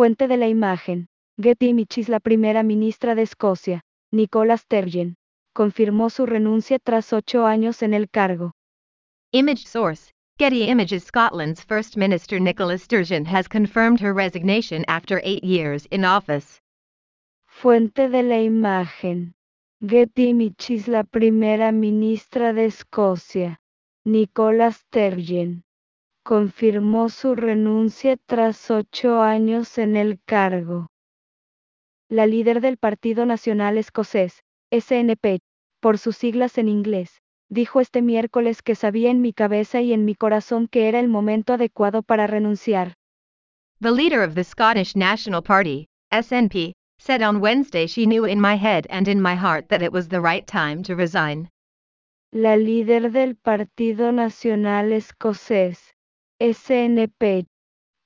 Fuente de la imagen. Getty Images La primera ministra de Escocia, Nicola Sturgeon, confirmó su renuncia tras ocho años en el cargo. Image source Getty Images Scotland's First Minister Nicola Sturgeon has confirmed her resignation after eight years in office. Fuente de la imagen. Getty Images La primera ministra de Escocia, Nicola Sturgeon, confirmó su renuncia tras ocho años en el cargo. La líder del Partido Nacional Escocés, SNP, por sus siglas en inglés, dijo este miércoles que sabía en mi cabeza y en mi corazón que era el momento adecuado para renunciar. The leader of the Scottish National Party, SNP, said on Wednesday she knew in my head and in my heart that it was the right time to resign. La líder del Partido Nacional Escocés, SNP,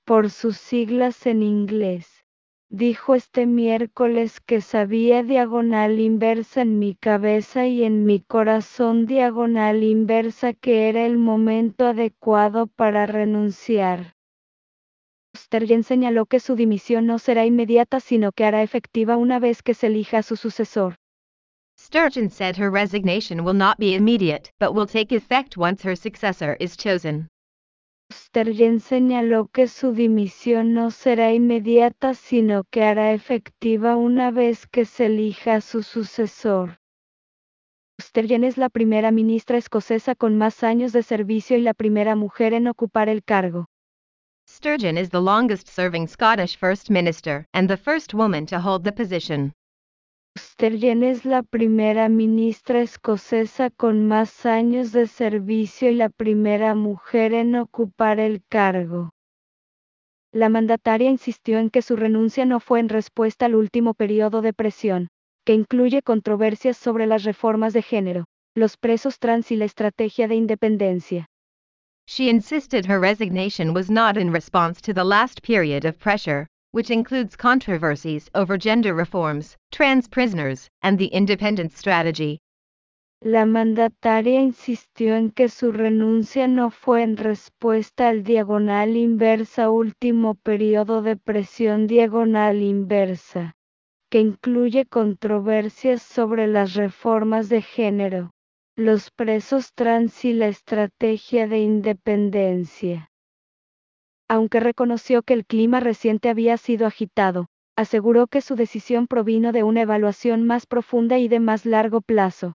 por sus siglas en inglés, dijo este miércoles que sabía diagonal inversa en mi cabeza y en mi corazón diagonal inversa que era el momento adecuado para renunciar. Sturgeon señaló que su dimisión no será inmediata sino que hará efectiva una vez que se elija a su sucesor. Sturgeon said her resignation will not be immediate but will take effect once her successor is chosen. Sturgeon señaló que su dimisión no será inmediata sino que hará efectiva una vez que se elija su sucesor. Sturgeon es la primera ministra escocesa con más años de servicio y la primera mujer en ocupar el cargo. Sturgeon is the longest serving Scottish First Minister and the first woman to hold the position. Sturgeon es la primera ministra escocesa con más años de servicio y la primera mujer en ocupar el cargo. La mandataria insistió en que su renuncia no fue en respuesta al último periodo de presión, que incluye controversias sobre las reformas de género, los presos trans y la estrategia de independencia. She insisted her resignation was not in response to the last period of pressure, which includes controversies over gender reforms, trans prisoners, and the independence strategy. La mandataria insistió en que su renuncia no fue en respuesta al diagonal inversa último periodo de presión diagonal inversa, que incluye controversias sobre las reformas de género, los presos trans y la estrategia de independencia. Aunque reconoció que el clima reciente había sido agitado, aseguró que su decisión provino de una evaluación más profunda y de más largo plazo.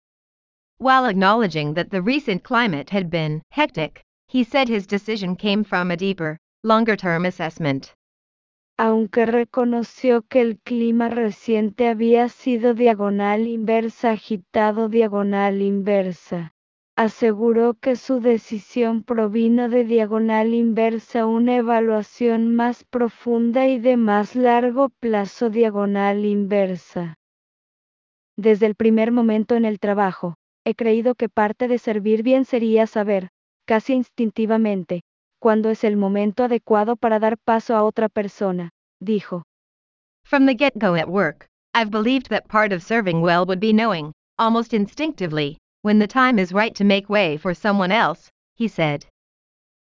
While acknowledging that the recent climate had been hectic, he said his decision came from a deeper, longer term assessment. Aunque reconoció que el clima reciente había sido diagonal inversa agitado diagonal inversa aseguró que su decisión provino de diagonal inversa una evaluación más profunda y de más largo plazo diagonal inversa. Desde el primer momento en el trabajo, he creído que parte de servir bien sería saber, casi instintivamente, cuándo es el momento adecuado para dar paso a otra persona, dijo. From the get-go at work, I've believed that part of serving well would be knowing, almost instinctively, when the time is right to make way for someone else, he said.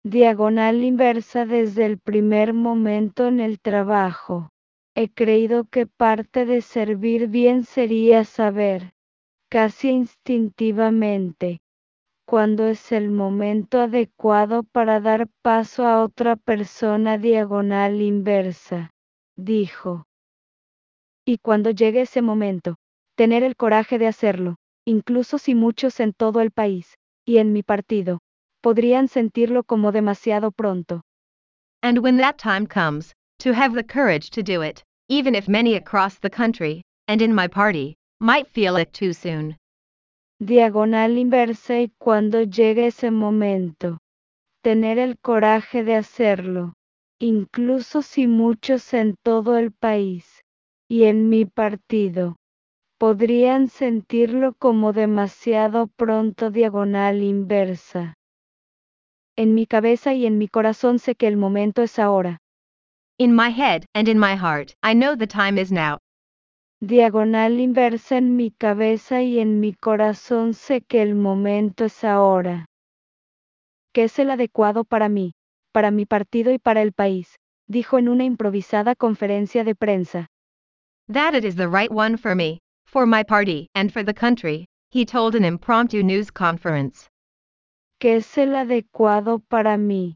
Diagonal inversa desde el primer momento en el trabajo. He creído que parte de servir bien sería saber, casi instintivamente, cuando es el momento adecuado para dar paso a otra persona diagonal inversa, dijo. Y cuando llegue ese momento, tener el coraje de hacerlo, incluso si muchos en todo el país, y en mi partido, podrían sentirlo como demasiado pronto. And when that time comes, to have the courage to do it, even if many across the country, and in my party, might feel it too soon. Diagonal inversa y cuando llegue ese momento, tener el coraje de hacerlo, incluso si muchos en todo el país, y en mi partido, podrían sentirlo como demasiado pronto diagonal inversa. En mi cabeza y en mi corazón sé que el momento es ahora. In my head and in my heart, I know the time is now. Diagonal inversa en mi cabeza y en mi corazón sé que el momento es ahora. Que es el adecuado para mí, para mi partido y para el país, dijo en una improvisada conferencia de prensa. That it is the right one for me, for my party, and for the country, he told an impromptu news conference. Que es el adecuado para mí,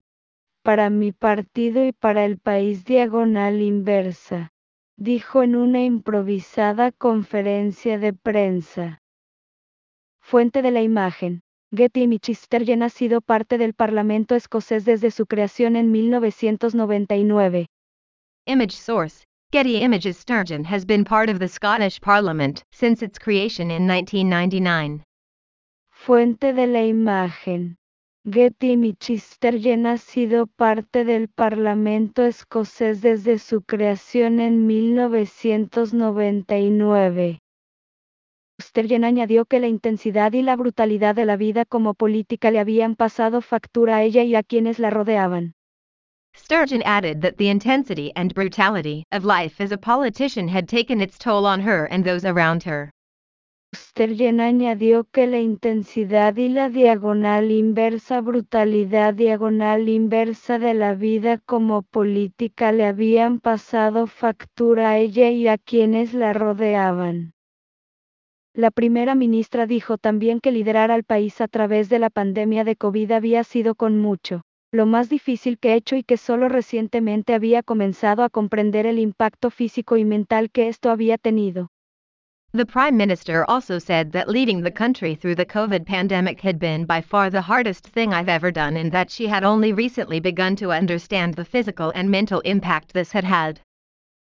para mi partido y para el país diagonal inversa, dijo en una improvisada conferencia de prensa. Fuente de la imagen. Getty Sturgeon ha sido parte del Parlamento escocés desde su creación en 1999. Image source. Getty Images Sturgeon has been part of the Scottish Parliament since its creation in 1999. Fuente de la imagen. Getty Image Sturgeon ha sido parte del Parlamento escocés desde su creación en 1999. Sturgeon añadió que la intensidad y la brutalidad de la vida como política le habían pasado factura a ella y a quienes la rodeaban. Sturgeon added that the intensity and brutality of life as a politician had taken its toll on her and those around her. Sturgeon añadió que la intensidad y la diagonal inversa brutalidad diagonal inversa de la vida como política le habían pasado factura a ella y a quienes la rodeaban. La primera ministra dijo también que liderar al país a través de la pandemia de COVID había sido con mucho lo más difícil que he hecho y que solo recientemente había comenzado a comprender el impacto físico y mental que esto había tenido. The Prime Minister also said that leading the country through the COVID pandemic had been by far the hardest thing I've ever done and that she had only recently begun to understand the physical and mental impact this had had.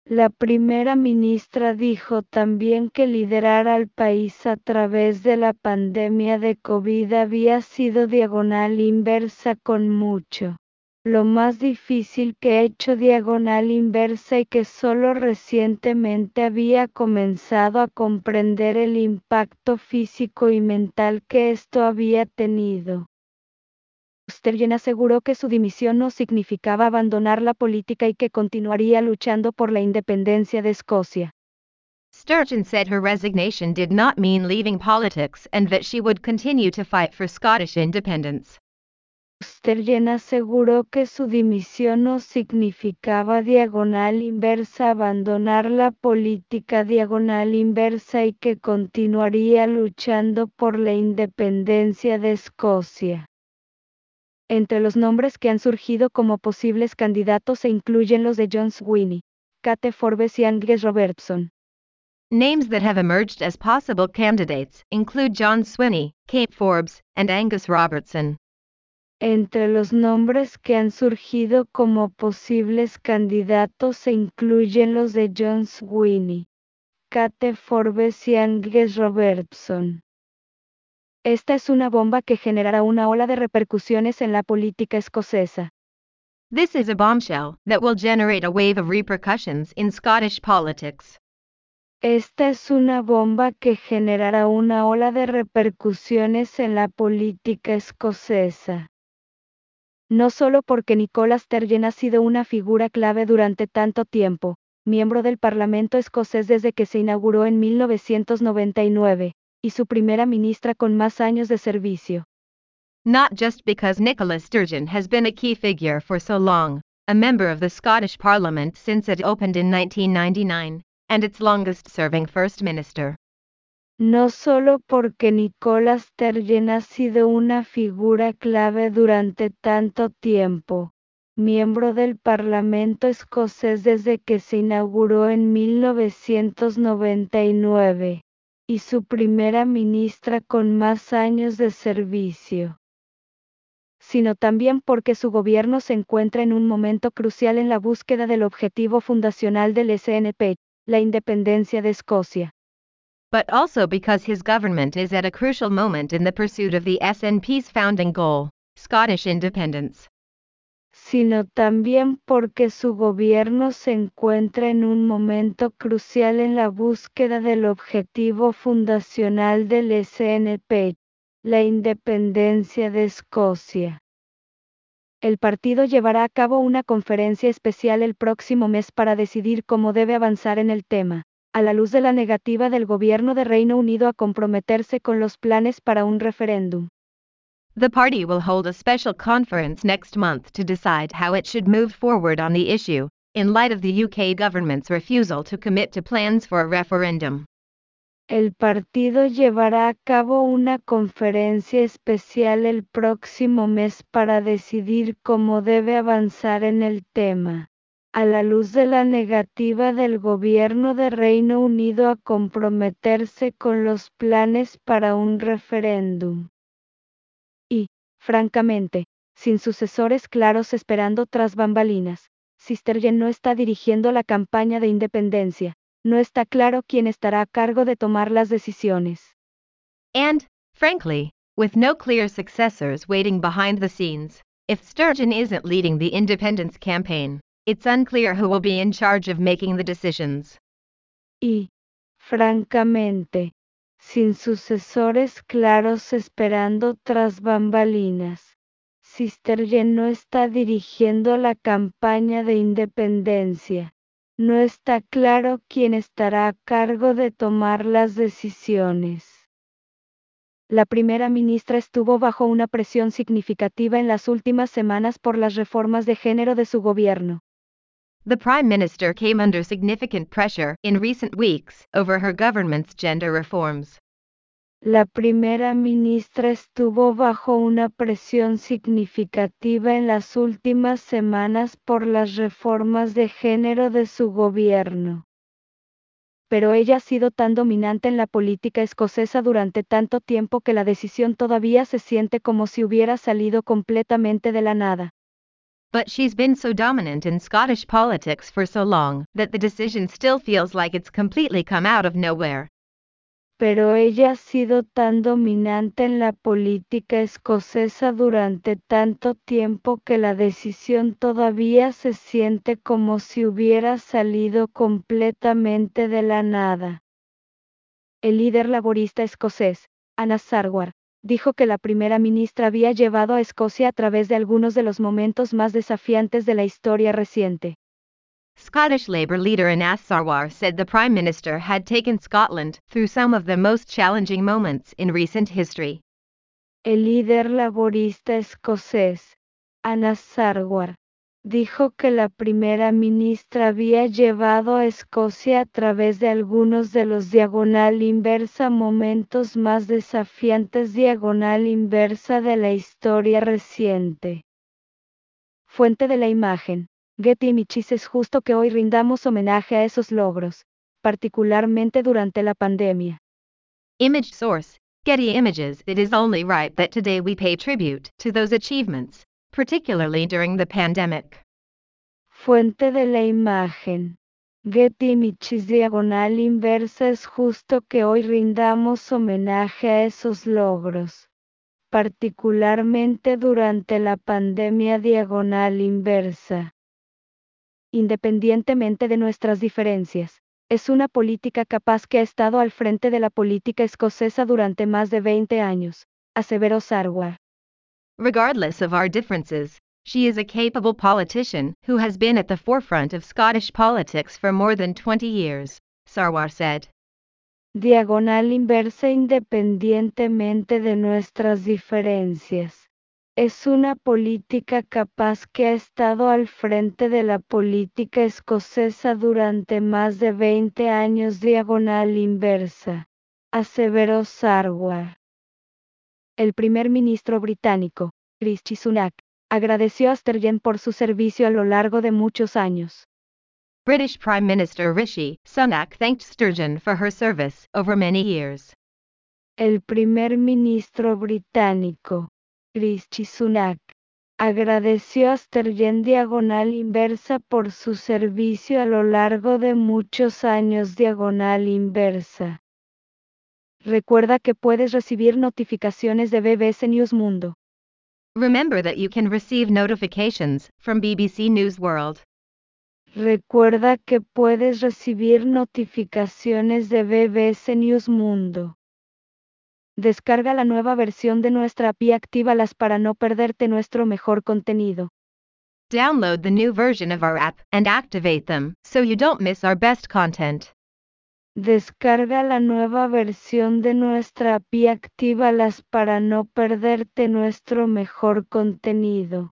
La primera ministra dijo también que liderar al país a través de la pandemia de COVID había sido diagonal inversa con mucho. Lo más difícil que he hecho diagonal inversa y que solo recientemente había comenzado a comprender el impacto físico y mental que esto había tenido. Sturgeon aseguró que su dimisión no significaba abandonar la política y que continuaría luchando por la independencia de Escocia. Sturgeon said her resignation did not mean leaving politics and that she would continue to fight for Scottish independence. Sturgeon aseguró que su dimisión no significaba diagonal inversa abandonar la política diagonal inversa y que continuaría luchando por la independencia de Escocia. Entre los nombres que han surgido como posibles candidatos se incluyen los de John Sweeney, Kate Forbes y Angus Robertson. Names that have emerged as possible candidates include John Swinney, Kate Forbes, and Angus Robertson. Entre los nombres que han surgido como posibles candidatos se incluyen los de John Sweeney, Kate Forbes y Angus Robertson. Esta es una bomba que generará una ola de repercusiones en la política escocesa. This is a bombshell that will generate a wave of repercussions in Scottish politics. Esta es una bomba que generará una ola de repercusiones en la política escocesa. No solo porque Nicola Sturgeon ha sido una figura clave durante tanto tiempo, miembro del Parlamento escocés desde que se inauguró en 1999, y su primera ministra con más años de servicio. Not just because Nicola Sturgeon has been a key figure for so long, a member of the Scottish Parliament since it opened in 1999, and its longest serving First Minister. No solo porque Nicola Sturgeon ha sido una figura clave durante tanto tiempo, miembro del Parlamento escocés desde que se inauguró en 1999 y su primera ministra con más años de servicio sino también porque su gobierno se encuentra en un momento crucial en la búsqueda del objetivo fundacional del SNP, la independencia de Escocia. But also because his government is at a crucial moment in the pursuit of the SNP's founding goal, Scottish independence sino también porque su gobierno se encuentra en un momento crucial en la búsqueda del objetivo fundacional del SNP, la independencia de Escocia. El partido llevará a cabo una conferencia especial el próximo mes para decidir cómo debe avanzar en el tema, a la luz de la negativa del gobierno de Reino Unido a comprometerse con los planes para un referéndum. The party will hold a special conference next month to decide how it should move forward on the issue, in light of the UK government's refusal to commit to plans for a referendum. El partido llevará a cabo una conferencia especial el próximo mes para decidir cómo debe avanzar en el tema, a la luz de la negativa del gobierno de Reino Unido a comprometerse con los planes para un referéndum. Francamente, sin sucesores claros esperando tras bambalinas, Sister Jen no está dirigiendo la campaña de independencia, no está claro quién estará a cargo de tomar las decisiones. And, frankly, with no clear successors waiting behind the scenes, if Sturgeon isn't leading the independence campaign, it's unclear who will be in charge of making the decisions. Y, francamente, sin sucesores claros esperando tras bambalinas, Sister Jen no está dirigiendo la campaña de independencia. No está claro quién estará a cargo de tomar las decisiones. La primera ministra estuvo bajo una presión significativa en las últimas semanas por las reformas de género de su gobierno. The Prime Minister came under significant pressure in recent weeks over her government's gender reforms. La primera ministra estuvo bajo una presión significativa en las últimas semanas por las reformas de género de su gobierno. Pero ella ha sido tan dominante en la política escocesa durante tanto tiempo que la decisión todavía se siente como si hubiera salido completamente de la nada. But she's been so dominant in Scottish politics for so long that the decision still feels like it's completely come out of nowhere. pero ella ha sido tan dominante en la política escocesa durante tanto tiempo que la decisión todavía se siente como si hubiera salido completamente de la nada. El líder laborista escocés, Anna Sarwar, dijo que la primera ministra había llevado a Escocia a través de algunos de los momentos más desafiantes de la historia reciente. Scottish Labour leader Anas Sarwar said the Prime Minister had taken Scotland through some of the most challenging moments in recent history. El líder laborista escocés, Anas Sarwar, dijo que la primera ministra había llevado a Escocia a través de algunos de los diagonal inversa momentos más desafiantes diagonal inversa de la historia reciente. Fuente de la imagen. Getty Images es justo que hoy rindamos homenaje a esos logros, particularmente durante la pandemia. Image source, Getty Images. It is only right that today we pay tribute to those achievements, particularly during the pandemic. Fuente de la imagen. Getty Images diagonal inversa es justo que hoy rindamos homenaje a esos logros, particularmente durante la pandemia diagonal inversa independientemente de nuestras diferencias. Es una política capaz que ha estado al frente de la política escocesa durante más de 20 años, aseveró Sarwar. Regardless of our differences, she is a capable politician who has been at the forefront of Scottish politics for more than 20 years, Sarwar said. Diagonal inversa independientemente de nuestras diferencias es una política capaz que ha estado al frente de la política escocesa durante más de 20 años diagonal inversa, aseveró Sarwar. El primer ministro británico, Rishi Sunak, agradeció a Sturgeon por su servicio a lo largo de muchos años. British Prime Minister Rishi Sunak thanked Sturgeon for her service over many years. El primer ministro británico, Rishi Sunak, agradeció a Sturgeon diagonal inversa por su servicio a lo largo de muchos años diagonal inversa. Recuerda que puedes recibir notificaciones de BBC News Mundo. Remember that you can receive notifications from BBC News World. Recuerda que puedes recibir notificaciones de BBC News Mundo. Descarga la nueva versión de nuestra app y actívalas para no perderte nuestro mejor contenido. Download the new version of our app and activate them so you don't miss our best content. Descarga la nueva versión de nuestra API actívalas para no perderte nuestro mejor contenido.